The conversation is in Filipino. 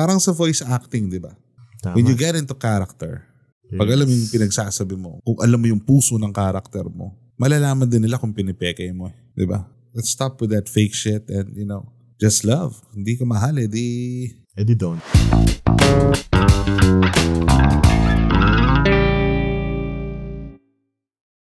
Parang sa voice acting, di ba? Tama. When you get into character, pag alam mo yung pinagsasabi mo, kung alam mo yung puso ng character mo, malalaman din nila kung pinipeke mo. eh. Di ba? Let's stop with that fake shit and, you know, just love. Hindi ka mahal eh, di... Eh, don't.